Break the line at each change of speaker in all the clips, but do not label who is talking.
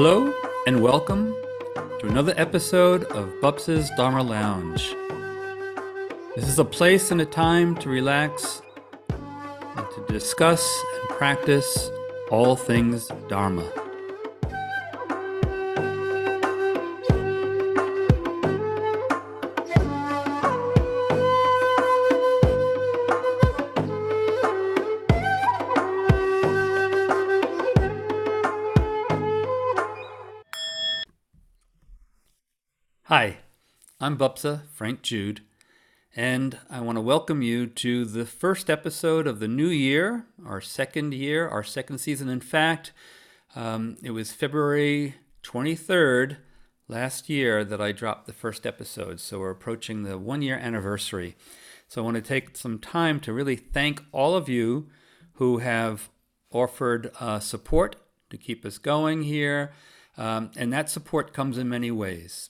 Hello and welcome to another episode of Pobsa's Dharma Lounge. This is a place and a time to relax and to discuss and practice all things Dharma. I'm Pobsa, Frank Jude, and I want to welcome you to the first episode of the new year, our second year, our second season. In fact, um, it was February 23rd last year that I dropped the first episode, so we're approaching the one year anniversary. So I want to take some time to really thank all of you who have offered uh, support to keep us going here. Um, and that support comes in many ways.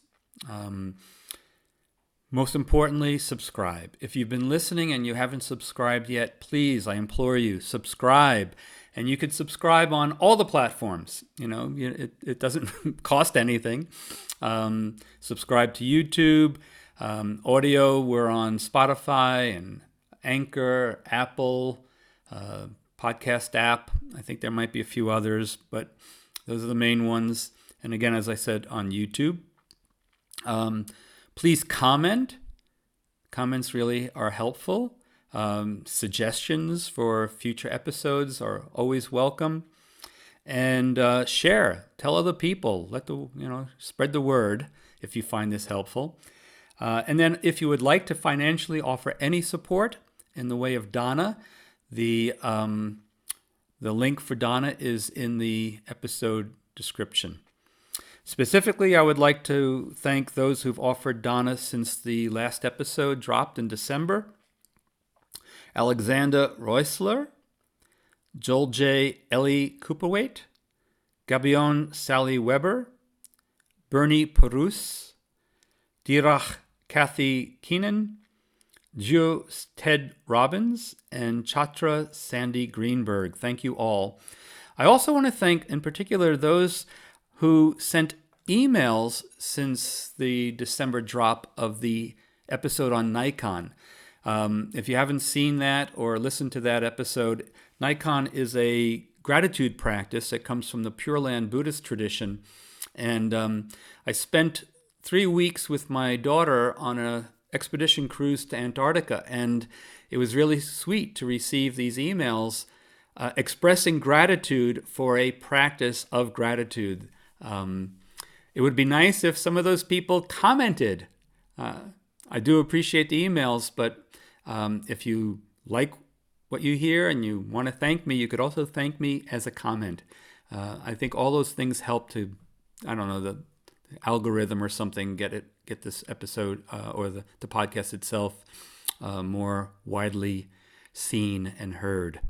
Um, most importantly, subscribe. If you've been listening and you haven't subscribed yet, please, I implore you, subscribe. And you could subscribe on all the platforms. You know, it, it doesn't cost anything. Um, subscribe to YouTube. Um, audio, we're on Spotify and Anchor, Apple, uh, podcast app. I think there might be a few others, but those are the main ones. And again, as I said, on YouTube. Um, please comment. Comments really are helpful. Um, suggestions for future episodes are always welcome. And uh, share, tell other people, let the you know spread the word if you find this helpful. Uh, and then, if you would like to financially offer any support in the way of Dana, the um, the link for Dana is in the episode description. Specifically, I would like to thank those who've offered Dana since the last episode dropped in December Alexander Reusler, Joel J. Ellie Cooperwaite, Gabion Sally Weber, Bernie Perus, Dirach Kathy Keenan, Gio Ted Robbins, and Chatra Sandy Greenberg. Thank you all. I also want to thank, in particular, those who sent emails since the December drop of the episode on Naikan. Um, if you haven't seen that or listened to that episode, Naikan is a gratitude practice that comes from the Pure Land Buddhist tradition. And um, I spent three weeks with my daughter on a expedition cruise to Antarctica, and it was really sweet to receive these emails uh, expressing gratitude for a practice of gratitude. Um, it would be nice if some of those people commented. Uh, I do appreciate the emails, but um, if you like what you hear and you want to thank me, you could also thank me as a comment. Uh, I think all those things help to, I don't know, the algorithm or something get it get this episode uh, or the, the podcast itself uh, more widely seen and heard.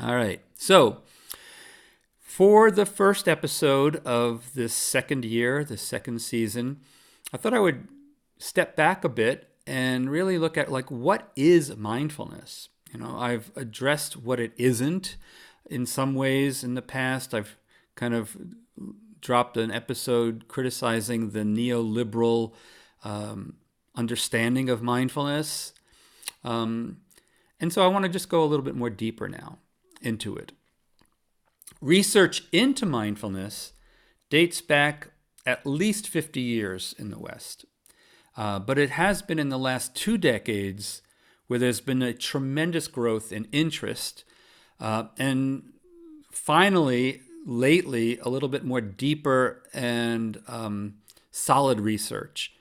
All right, so for the first episode of this second year, the second season, I thought I would step back a bit and really look at like what is mindfulness. You know, I've addressed what it isn't in some ways in the past. I've kind of dropped an episode criticizing the neoliberal um, understanding of mindfulness. Um, and so I want to just go a little bit more deeper now into it. Research into mindfulness dates back at least 50 years in the West. Uh, but it has been in the last two decades where there's been a tremendous growth in interest. Uh, and finally, lately, a little bit more deeper and um, solid research.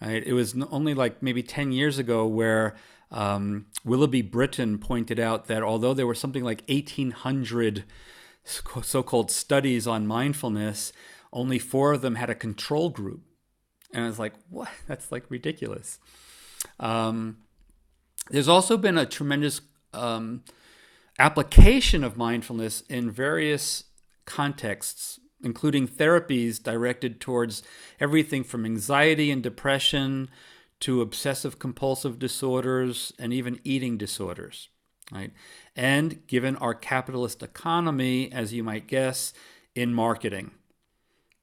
Right? It was only like maybe 10 years ago where um, Willoughby Britton pointed out that although there were something like 1,800 so called studies on mindfulness, only four of them had a control group. And I was like, what? That's like ridiculous. Um, there's also been a tremendous um, application of mindfulness in various contexts, including therapies directed towards everything from anxiety and depression to obsessive compulsive disorders and even eating disorders right? And given our capitalist economy, as you might guess, in marketing.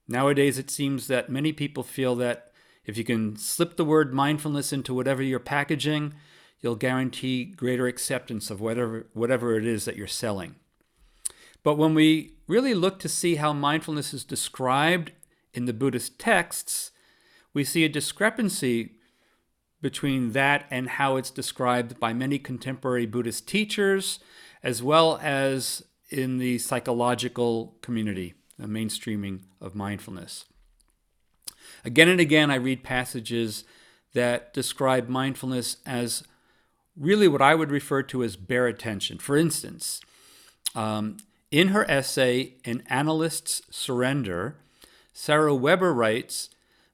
Nowadays, it seems that many people feel that if you can slip the word mindfulness into whatever you're packaging, you'll guarantee greater acceptance of whatever, whatever it is that you're selling. But when we really look to see how mindfulness is described in the Buddhist texts, we see a discrepancy between that and how it's described by many contemporary Buddhist teachers, as well as in the psychological community, the mainstreaming of mindfulness. Again and again, I read passages that describe mindfulness as really what I would refer to as bare attention. For instance, um, in her essay, An Analyst's Surrender, Sarah Weber writes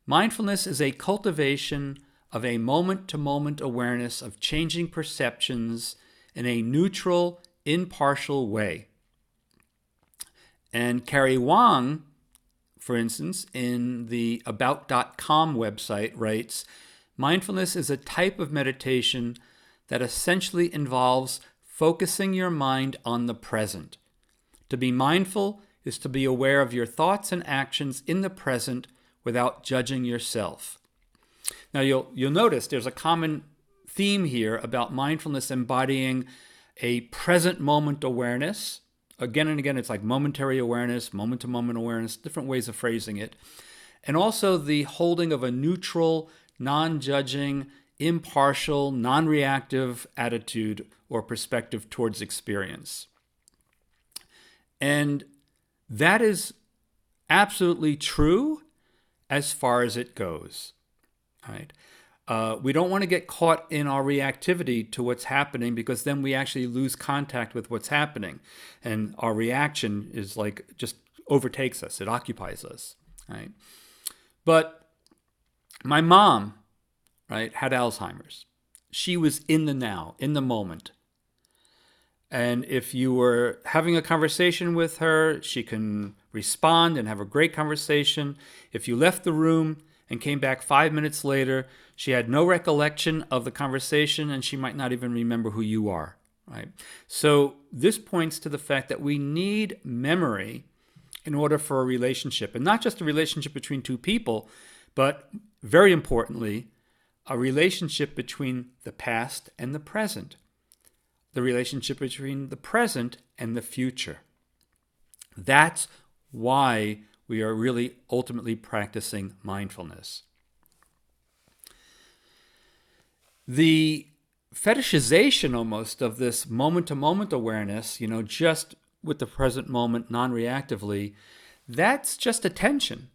Mindfulness is a cultivation of a moment to moment awareness of changing perceptions in a neutral, impartial way. And Carrie Wong, for instance, in the About.com website, writes Mindfulness is a type of meditation that essentially involves focusing your mind on the present. To be mindful is to be aware of your thoughts and actions in the present without judging yourself. Now you'll you'll notice there's a common theme here about mindfulness embodying a present moment awareness. Again and again, it's like momentary awareness, moment to moment awareness, different ways of phrasing it. And also the holding of a neutral, non judging, impartial, non reactive attitude or perspective towards experience. And that is absolutely true as far as it goes. Right? Uh, we don't want to get caught in our reactivity to what's happening because then we actually lose contact with what's happening. And our reaction is like just overtakes us, it occupies us. Right? But my mom, right, had Alzheimer's. She was in the now, in the moment. And if you were having a conversation with her, she can respond and have a great conversation. If you left the room and came back five minutes later, she had no recollection of the conversation and she might not even remember who you are. Right? So this points to the fact that we need memory in order for a relationship, and not just a relationship between two people, but very importantly, a relationship between the past and the present the relationship between the present and the future. That's why we are really ultimately practicing mindfulness. The fetishization almost of this moment to moment awareness, you know, just with the present moment non reactively, that's just attention,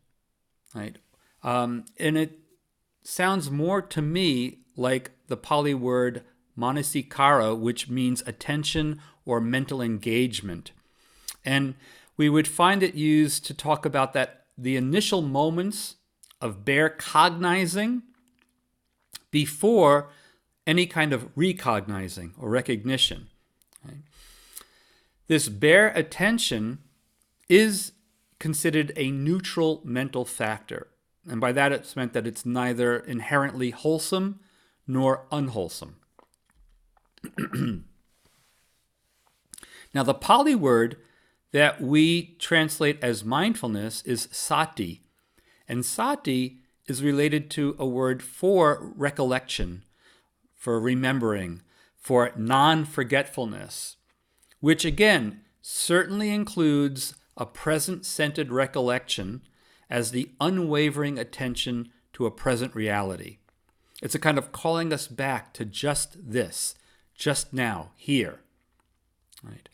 right? Um, and it sounds more to me like the Pali word manasikara, which means attention or mental engagement. And we would find it used to talk about that the initial moments of bare cognizing before any kind of recognizing or recognition. This bare attention is considered a neutral mental factor. And by that, it's meant that it's neither inherently wholesome nor unwholesome. now, the Pali word that we translate as mindfulness is sati, and sati is related to a word for recollection, for remembering, for non forgetfulness, which again certainly includes a present centered recollection as the unwavering attention to a present reality. It's a kind of calling us back to just this, just now, here. Right.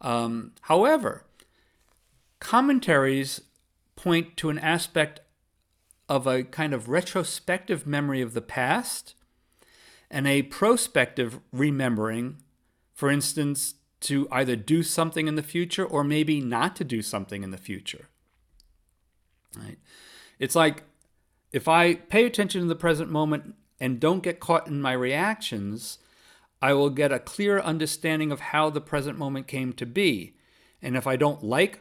Um, however, commentaries point to an aspect of a kind of retrospective memory of the past and a prospective remembering, for instance, to either do something in the future or maybe not to do something in the future. Right? It's like if I pay attention to the present moment and don't get caught in my reactions, I will get a clear understanding of how the present moment came to be. And if I don't like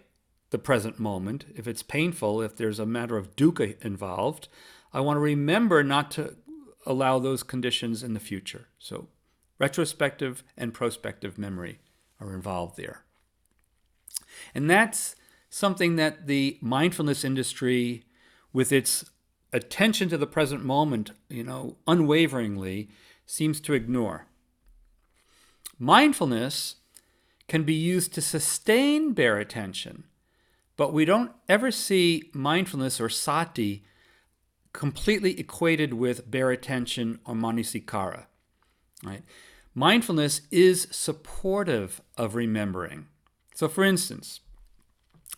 the present moment, if it's painful, if there's a matter of dukkha involved, I want to remember not to allow those conditions in the future. So, retrospective and prospective memory are involved there. And that's something that the mindfulness industry, with its attention to the present moment, you know, unwaveringly, seems to ignore. Mindfulness can be used to sustain bare attention, but we don't ever see mindfulness or sati completely equated with bare attention or manasikara. Right? Mindfulness is supportive of remembering. So, for instance,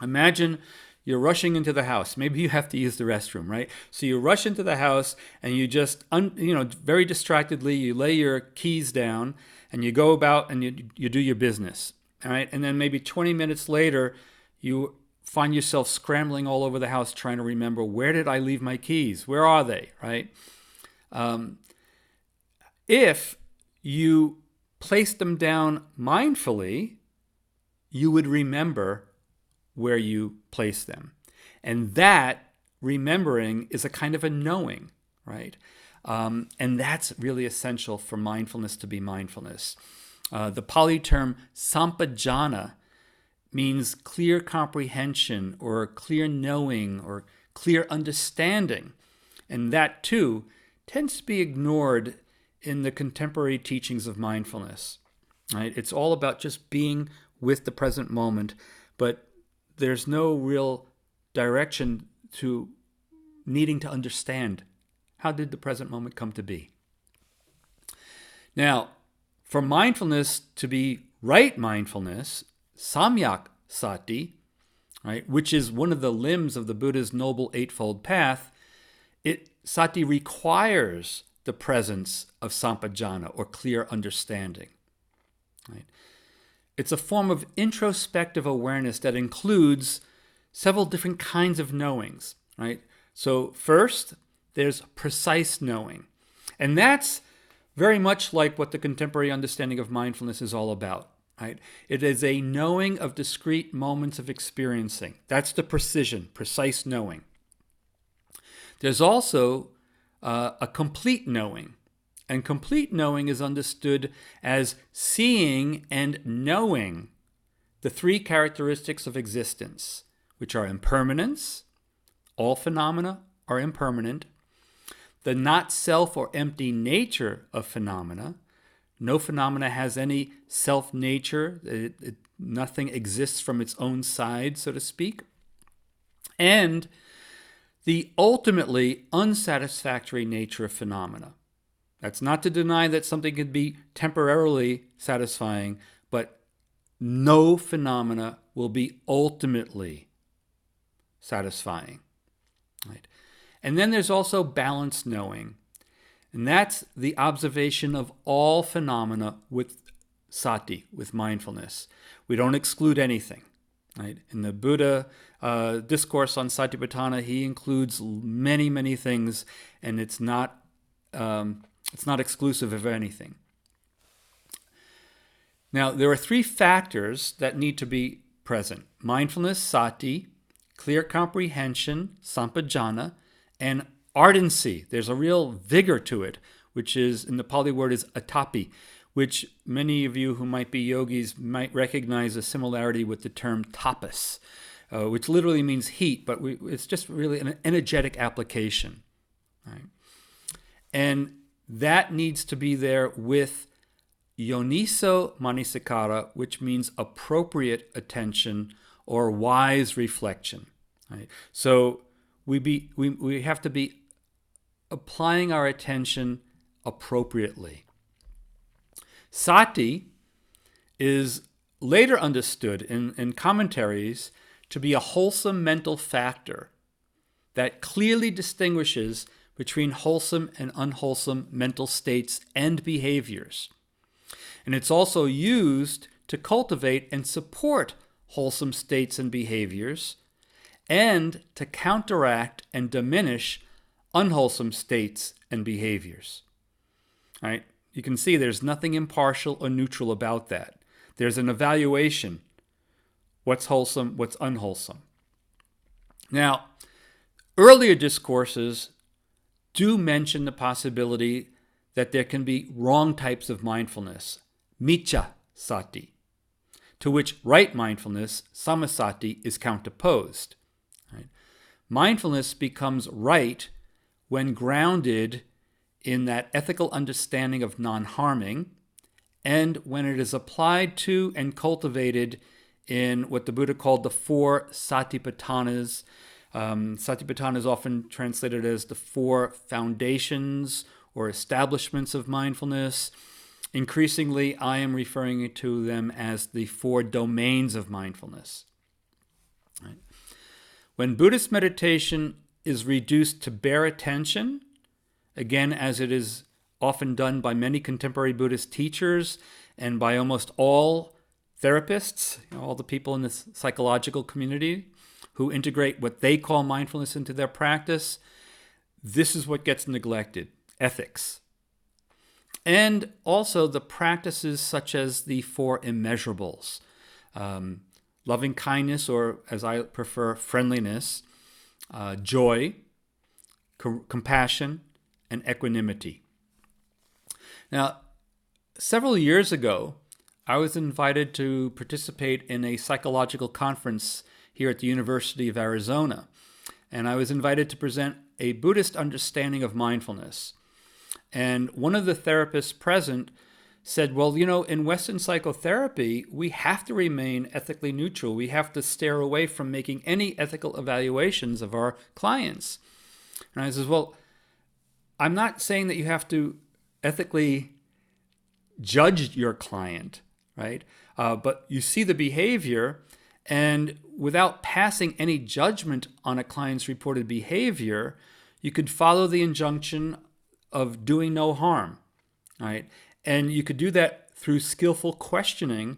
imagine you're rushing into the house. Maybe you have to use the restroom, right? So you rush into the house and you just, un, you know, very distractedly, you lay your keys down and you go about and you, you do your business, all right? And then maybe 20 minutes later, you find yourself scrambling all over the house trying to remember where did I leave my keys? Where are they, right? Um, if you place them down mindfully, you would remember where you place them. And that remembering is a kind of a knowing, right? Um, and that's really essential for mindfulness to be mindfulness. Uh, the Pali term sampajana means clear comprehension or clear knowing or clear understanding. And that too tends to be ignored in the contemporary teachings of mindfulness. Right? It's all about just being with the present moment, but there's no real direction to needing to understand how did the present moment come to be. Now, for mindfulness to be right mindfulness, samyak sati, right, which is one of the limbs of the Buddha's noble eightfold path, it sati requires the presence of sampajana or clear understanding. Right? It's a form of introspective awareness that includes several different kinds of knowings, right? So, first, there's precise knowing. And that's very much like what the contemporary understanding of mindfulness is all about, right? It is a knowing of discrete moments of experiencing. That's the precision, precise knowing. There's also uh, a complete knowing, and complete knowing is understood as seeing and knowing the three characteristics of existence, which are impermanence, all phenomena are impermanent, the not self or empty nature of phenomena. No phenomena has any self nature, it, it, nothing exists from its own side, so to speak. And the ultimately unsatisfactory nature of phenomena. That's not to deny that something could be temporarily satisfying, but no phenomena will be ultimately satisfying. Right? And then there's also balanced knowing, and that's the observation of all phenomena with sati, with mindfulness. We don't exclude anything. Right? In the Buddha uh, discourse on Satipatthana, he includes many, many things, and it's not um, it's not exclusive of anything. Now, there are three factors that need to be present mindfulness, sati, clear comprehension, sampajana, and ardency. There's a real vigor to it, which is, in the Pali word, is atapi, which many of you who might be yogis might recognize a similarity with the term tapas, uh, which literally means heat, but we, it's just really an energetic application. Right? And that needs to be there with yoniso manasikara, which means appropriate attention or wise reflection. Right? So we, be, we, we have to be applying our attention appropriately. Sati is later understood in, in commentaries to be a wholesome mental factor that clearly distinguishes between wholesome and unwholesome mental states and behaviors. And it's also used to cultivate and support wholesome states and behaviors, and to counteract and diminish unwholesome states and behaviors. All right? You can see there's nothing impartial or neutral about that. There's an evaluation what's wholesome, what's unwholesome. Now, earlier discourses do mention the possibility that there can be wrong types of mindfulness, miccha sati. to which right mindfulness, sammasati, is counterposed. Right? Mindfulness becomes right when grounded in that ethical understanding of non harming and when it is applied to and cultivated in what the Buddha called the four satipatthanas. Um, satipatthana is often translated as the four foundations or establishments of mindfulness. Increasingly, I am referring to them as the four domains of mindfulness. Right. When Buddhist meditation is reduced to bare attention, again, as it is often done by many contemporary Buddhist teachers and by almost all therapists, you know, all the people in the psychological community who integrate what they call mindfulness into their practice, this is what gets neglected ethics. And also the practices such as the four immeasurables um, loving kindness, or as I prefer, friendliness, uh, joy, co- compassion, and equanimity. Now, several years ago, I was invited to participate in a psychological conference here at the University of Arizona, and I was invited to present a Buddhist understanding of mindfulness. And one of the therapists present said, Well, you know, in Western psychotherapy, we have to remain ethically neutral. We have to steer away from making any ethical evaluations of our clients. And I says, Well, I'm not saying that you have to ethically judge your client, right? Uh, but you see the behavior, and without passing any judgment on a client's reported behavior, you could follow the injunction of doing no harm, right? And you could do that through skillful questioning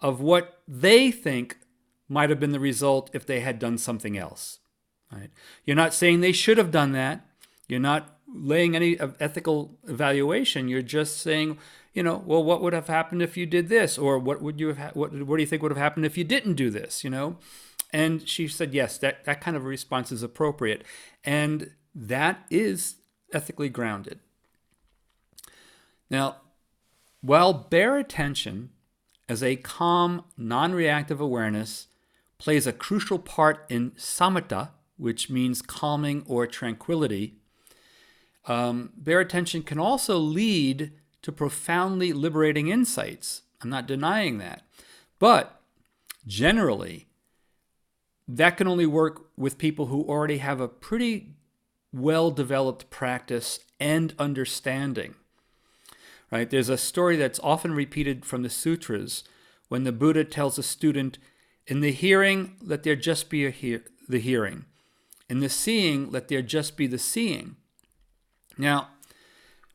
of what they think might have been the result if they had done something else, right? You're not saying they should have done that. You're not laying any ethical evaluation. You're just saying, you know, well, what would have happened if you did this, or what would you have? Ha- what What do you think would have happened if you didn't do this? You know, and she said, yes, that that kind of response is appropriate, and that is ethically grounded. Now, while bare attention as a calm, non reactive awareness plays a crucial part in samatha, which means calming or tranquility, um, bare attention can also lead to profoundly liberating insights. I'm not denying that. But generally, that can only work with people who already have a pretty well developed practice and understanding. Right? There's a story that's often repeated from the sutras when the Buddha tells a student, In the hearing, let there just be a hear- the hearing. In the seeing, let there just be the seeing. Now,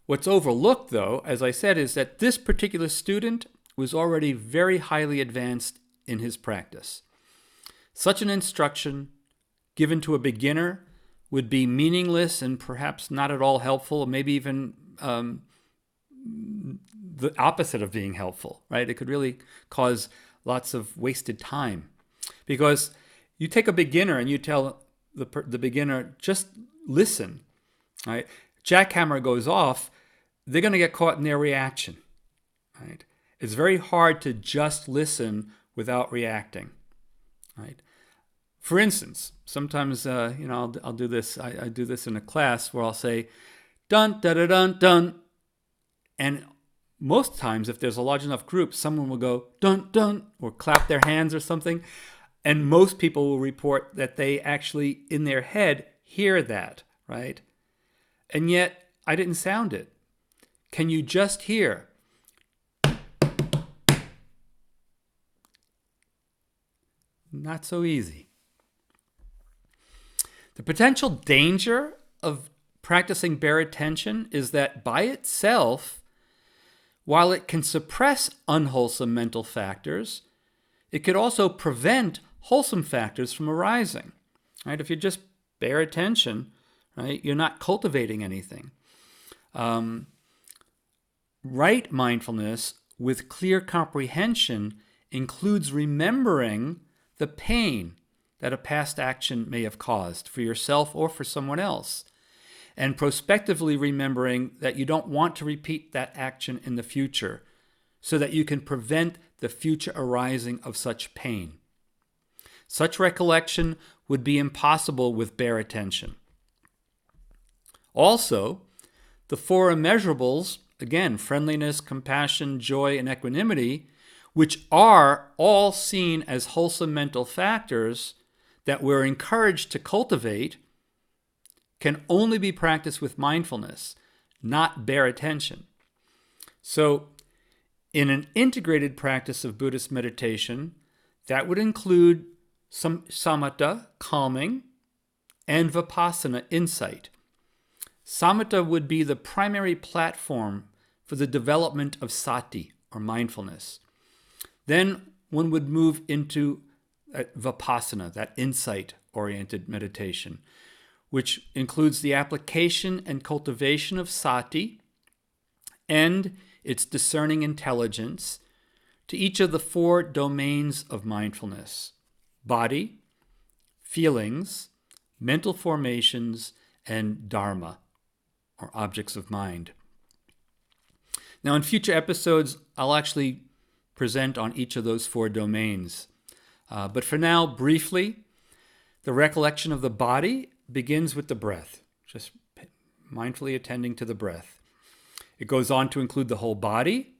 what's overlooked, though, as I said, is that this particular student was already very highly advanced in his practice. Such an instruction given to a beginner would be meaningless and perhaps not at all helpful, maybe even um, the opposite of being helpful, right? It could really cause lots of wasted time because you take a beginner and you tell the, the beginner, just listen, right? Jackhammer goes off, they're going to get caught in their reaction, right? It's very hard to just listen without reacting, right? For instance, sometimes uh, you know I'll, I'll do this. I, I, do this in a class where I'll say, "Dun da da dun dun," and most times, if there's a large enough group, someone will go "dun dun" or clap their hands or something, and most people will report that they actually in their head hear that, right? And yet I didn't sound it. Can you just hear? Not so easy. The potential danger of practicing bare attention is that by itself, while it can suppress unwholesome mental factors, it could also prevent wholesome factors from arising. Right? If you just bare attention, right, you're not cultivating anything. Um, right mindfulness with clear comprehension includes remembering the pain that a past action may have caused for yourself or for someone else, and prospectively remembering that you don't want to repeat that action in the future so that you can prevent the future arising of such pain. Such recollection would be impossible with bare attention. Also, the four immeasurables, again, friendliness, compassion, joy, and equanimity, which are all seen as wholesome mental factors that we're encouraged to cultivate, can only be practiced with mindfulness, not bare attention. So, in an integrated practice of Buddhist meditation, that would include some samatha, calming, and vipassana, insight. Samatha would be the primary platform for the development of sati, or mindfulness. Then one would move into uh, vipassana, that insight oriented meditation, which includes the application and cultivation of sati and its discerning intelligence to each of the four domains of mindfulness body, feelings, mental formations, and dharma, or objects of mind. Now, in future episodes, I'll actually present on each of those four domains. Uh, but for now, briefly, the recollection of the body begins with the breath, just mindfully attending to the breath. It goes on to include the whole body,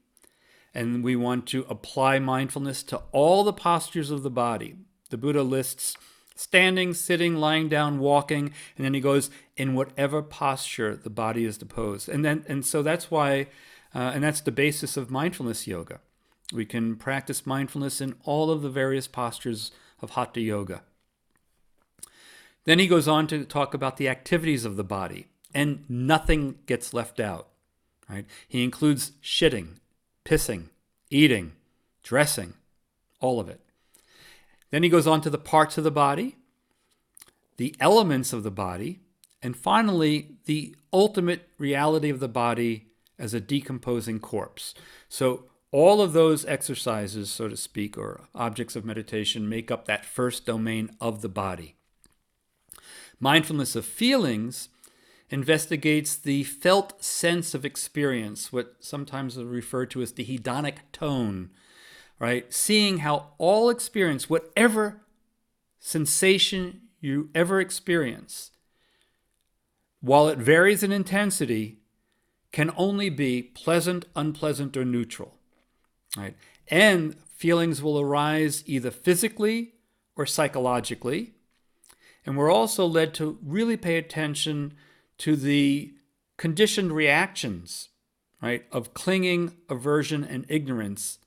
and we want to apply mindfulness to all the postures of the body. The Buddha lists standing, sitting, lying down, walking, and then he goes in whatever posture the body is deposed. And then and so that's why uh, and that's the basis of mindfulness yoga. We can practice mindfulness in all of the various postures of hatha yoga. Then he goes on to talk about the activities of the body, and nothing gets left out. Right? He includes shitting, pissing, eating, dressing, all of it. Then he goes on to the parts of the body, the elements of the body, and finally, the ultimate reality of the body as a decomposing corpse. So, all of those exercises, so to speak, or objects of meditation, make up that first domain of the body. Mindfulness of feelings investigates the felt sense of experience, what sometimes is referred to as the hedonic tone, right? Seeing how all experience, whatever sensation you ever experience, while it varies in intensity, can only be pleasant, unpleasant, or neutral. Right? And feelings will arise either physically or psychologically. And we're also led to really pay attention to the conditioned reactions, right, of clinging, aversion, and ignorance,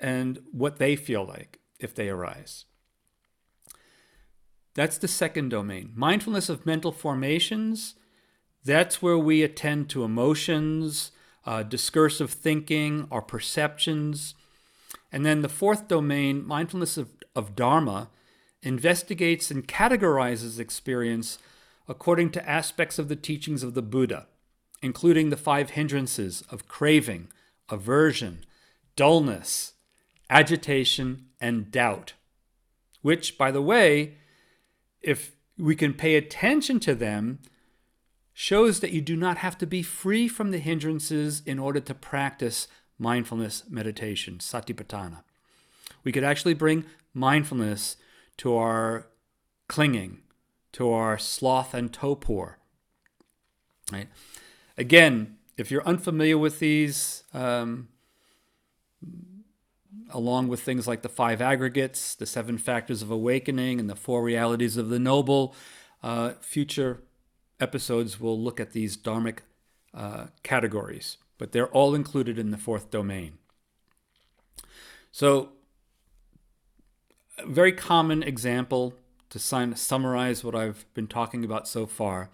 and what they feel like if they arise. That's the second domain. Mindfulness of mental formations, that's where we attend to emotions, uh, discursive thinking, our perceptions. And then the fourth domain, mindfulness of, of Dharma, investigates and categorizes experience according to aspects of the teachings of the Buddha, including the five hindrances of craving, aversion, dullness, agitation, and doubt. Which, by the way, if we can pay attention to them, shows that you do not have to be free from the hindrances in order to practice mindfulness meditation, satipatthana. We could actually bring mindfulness to our clinging, to our sloth and torpor. Right? Again, if you're unfamiliar with these, um, along with things like the five aggregates, the seven factors of awakening, and the four realities of the noble, uh, future episodes will look at these dharmic uh, categories, but they're all included in the fourth domain. So, a very common example to summarize what I've been talking about so far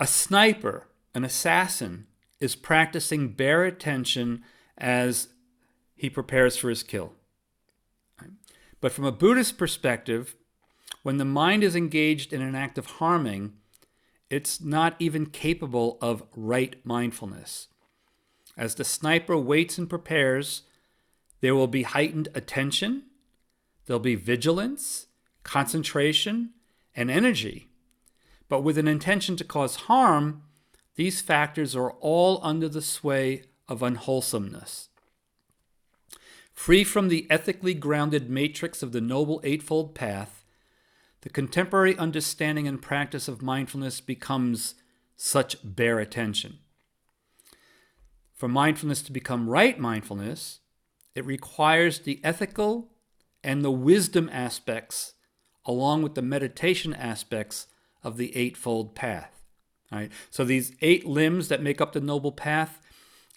a sniper, an assassin, is practicing bare attention as he prepares for his kill. But from a Buddhist perspective, when the mind is engaged in an act of harming, it's not even capable of right mindfulness. As the sniper waits and prepares, there will be heightened attention, there'll be vigilance, concentration, and energy. But with an intention to cause harm, these factors are all under the sway of unwholesomeness. Free from the ethically grounded matrix of the Noble Eightfold Path, the contemporary understanding and practice of mindfulness becomes such bare attention. For mindfulness to become right mindfulness, it requires the ethical and the wisdom aspects, along with the meditation aspects of the Eightfold Path. Right? So these eight limbs that make up the Noble Path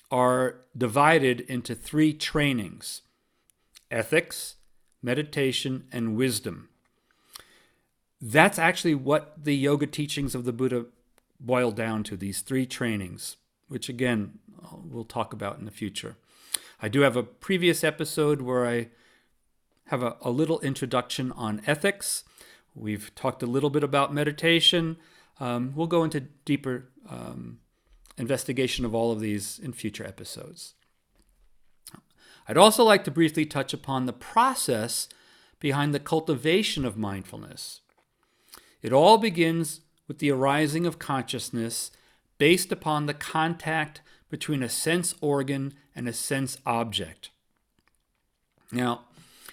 are divided into three trainings ethics, meditation, and wisdom. That's actually what the yoga teachings of the Buddha boil down to these three trainings, which again, we'll talk about in the future. I do have a previous episode where I have a, a little introduction on ethics. We've talked a little bit about meditation. Um, we'll go into deeper um, investigation of all of these in future episodes. I'd also like to briefly touch upon the process behind the cultivation of mindfulness. It all begins with the arising of consciousness based upon the contact between a sense organ and a sense object. Now,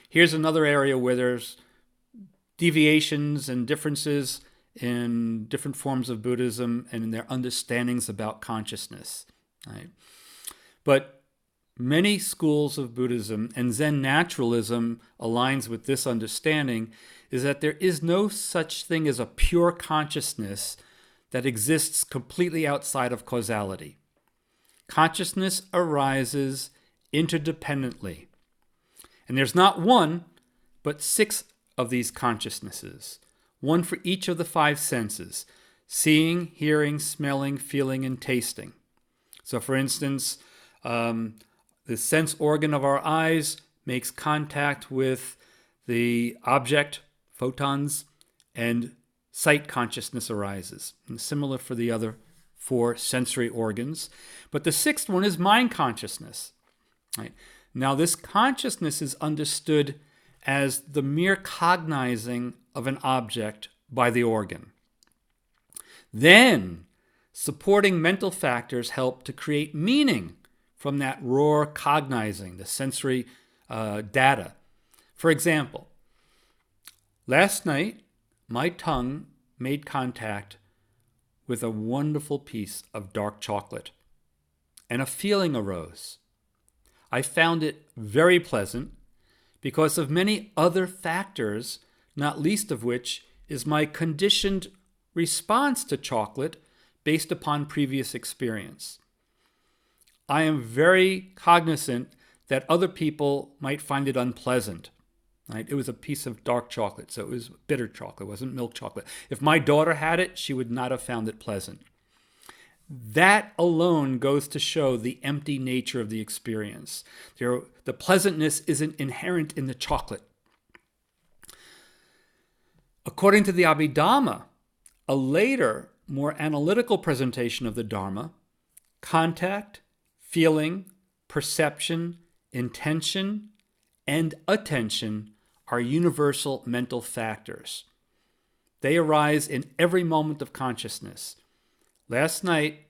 here's another area where there's deviations and differences in different forms of Buddhism and in their understandings about consciousness. Right? But many schools of Buddhism and Zen naturalism aligns with this understanding is that there is no such thing as a pure consciousness that exists completely outside of causality. Consciousness arises interdependently. And there's not one, but six of these consciousnesses one for each of the five senses seeing, hearing, smelling, feeling, and tasting. So, for instance, um, the sense organ of our eyes makes contact with the object, photons, and sight consciousness arises. And similar for the other four sensory organs. But the sixth one is mind consciousness. Right? Now, this consciousness is understood as the mere cognizing of an object by the organ. Then, supporting mental factors help to create meaning from that raw cognizing, the sensory uh, data. For example, last night my tongue made contact with a wonderful piece of dark chocolate, and a feeling arose. I found it very pleasant because of many other factors, not least of which is my conditioned response to chocolate based upon previous experience. I am very cognizant that other people might find it unpleasant. Right? It was a piece of dark chocolate, so it was bitter chocolate, it wasn't milk chocolate. If my daughter had it, she would not have found it pleasant. That alone goes to show the empty nature of the experience. There, the pleasantness isn't inherent in the chocolate. According to the Abhidhamma, a later, more analytical presentation of the Dharma, contact, feeling, perception, intention, and attention are universal mental factors. They arise in every moment of consciousness Last night,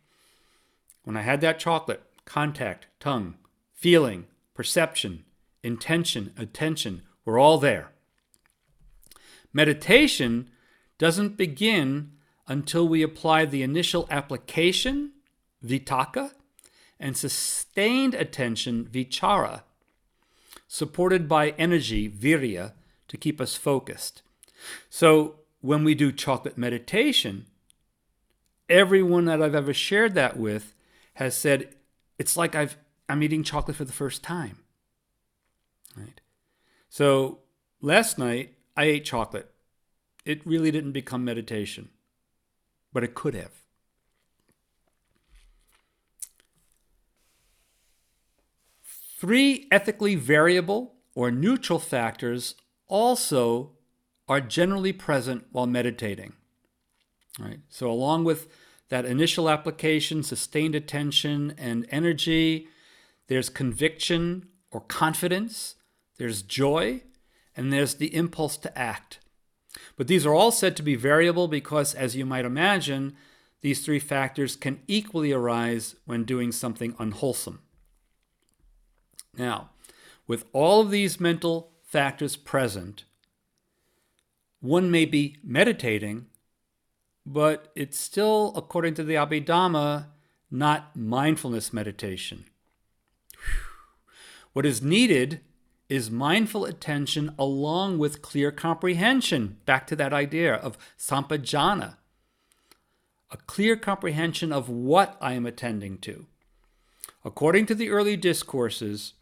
when I had that chocolate, contact, tongue, feeling, perception, intention, attention were all there. Meditation doesn't begin until we apply the initial application, vitakka, and sustained attention, vichara, supported by energy, virya, to keep us focused. So when we do chocolate meditation, everyone that I've ever shared that with has said it's like I've I'm eating chocolate for the first time. Right. So last night I ate chocolate. It really didn't become meditation, but it could have. Three ethically variable or neutral factors also are generally present while meditating. So along with that initial application, sustained attention and energy, there's conviction or confidence, there's joy, and there's the impulse to act. But these are all said to be variable because, as you might imagine, these three factors can equally arise when doing something unwholesome. Now, with all of these mental factors present, one may be meditating, but it's still, according to the Abhidhamma, not mindfulness meditation. What is needed is mindful attention along with clear comprehension. Back to that idea of sampajana, a clear comprehension of what I am attending to. According to the early discourses,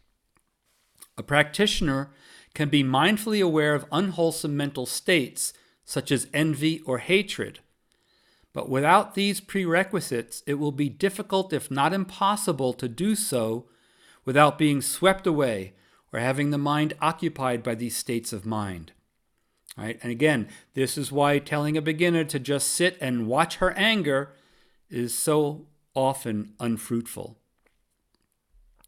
a practitioner can be mindfully aware of unwholesome mental states such as envy or hatred. But without these prerequisites, it will be difficult, if not impossible, to do so without being swept away or having the mind occupied by these states of mind. And again, this is why telling a beginner to just sit and watch her anger is so often unfruitful.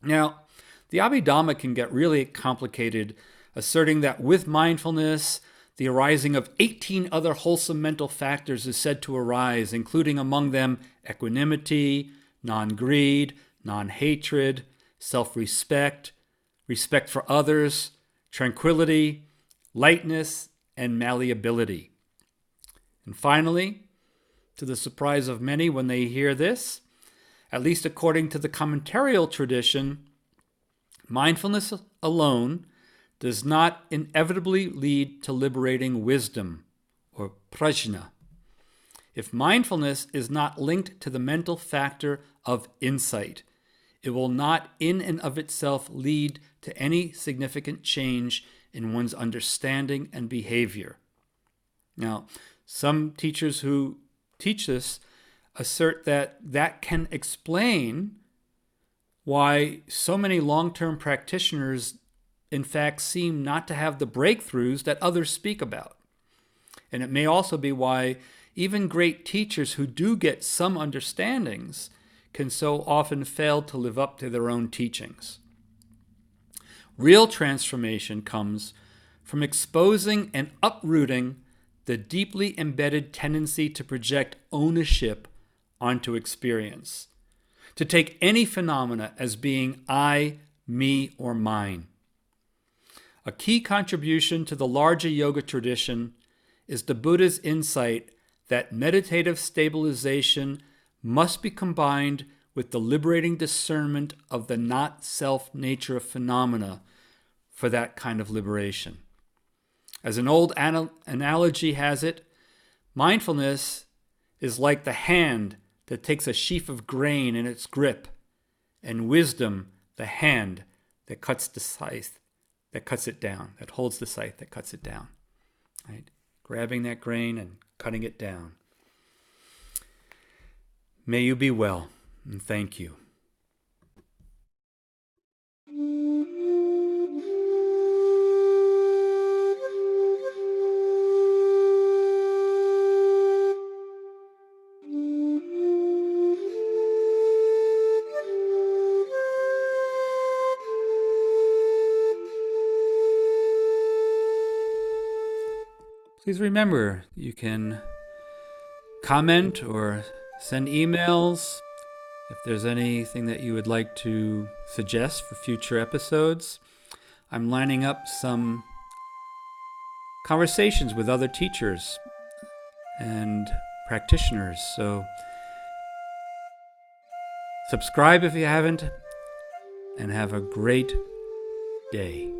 Now, the Abhidhamma can get really complicated, asserting that with mindfulness, the arising of 18 other wholesome mental factors is said to arise, including among them equanimity, non greed, non hatred, self respect, respect for others, tranquility, lightness, and malleability. And finally, to the surprise of many when they hear this, at least according to the commentarial tradition, mindfulness alone does not inevitably lead to liberating wisdom or prajna. If mindfulness is not linked to the mental factor of insight, it will not in and of itself lead to any significant change in one's understanding and behavior. Now, some teachers who teach this assert that that can explain why so many long term practitioners, in fact, seem not to have the breakthroughs that others speak about. And it may also be why even great teachers who do get some understandings can so often fail to live up to their own teachings. Real transformation comes from exposing and uprooting the deeply embedded tendency to project ownership onto experience, to take any phenomena as being I, me, or mine. A key contribution to the larger yoga tradition is the Buddha's insight that meditative stabilization must be combined with the liberating discernment of the not self nature of phenomena for that kind of liberation. As an old anal- analogy has it, mindfulness is like the hand that takes a sheaf of grain in its grip, and wisdom, the hand that cuts the scythe, that cuts it down, that holds the scythe, that cuts it down. Right? Grabbing that grain and cutting it down. May you be well, and thank you. Please remember you can comment or send emails if there's anything that you would like to suggest for future episodes. I'm lining up some conversations with other teachers and practitioners. So subscribe if you haven't, and have a great day.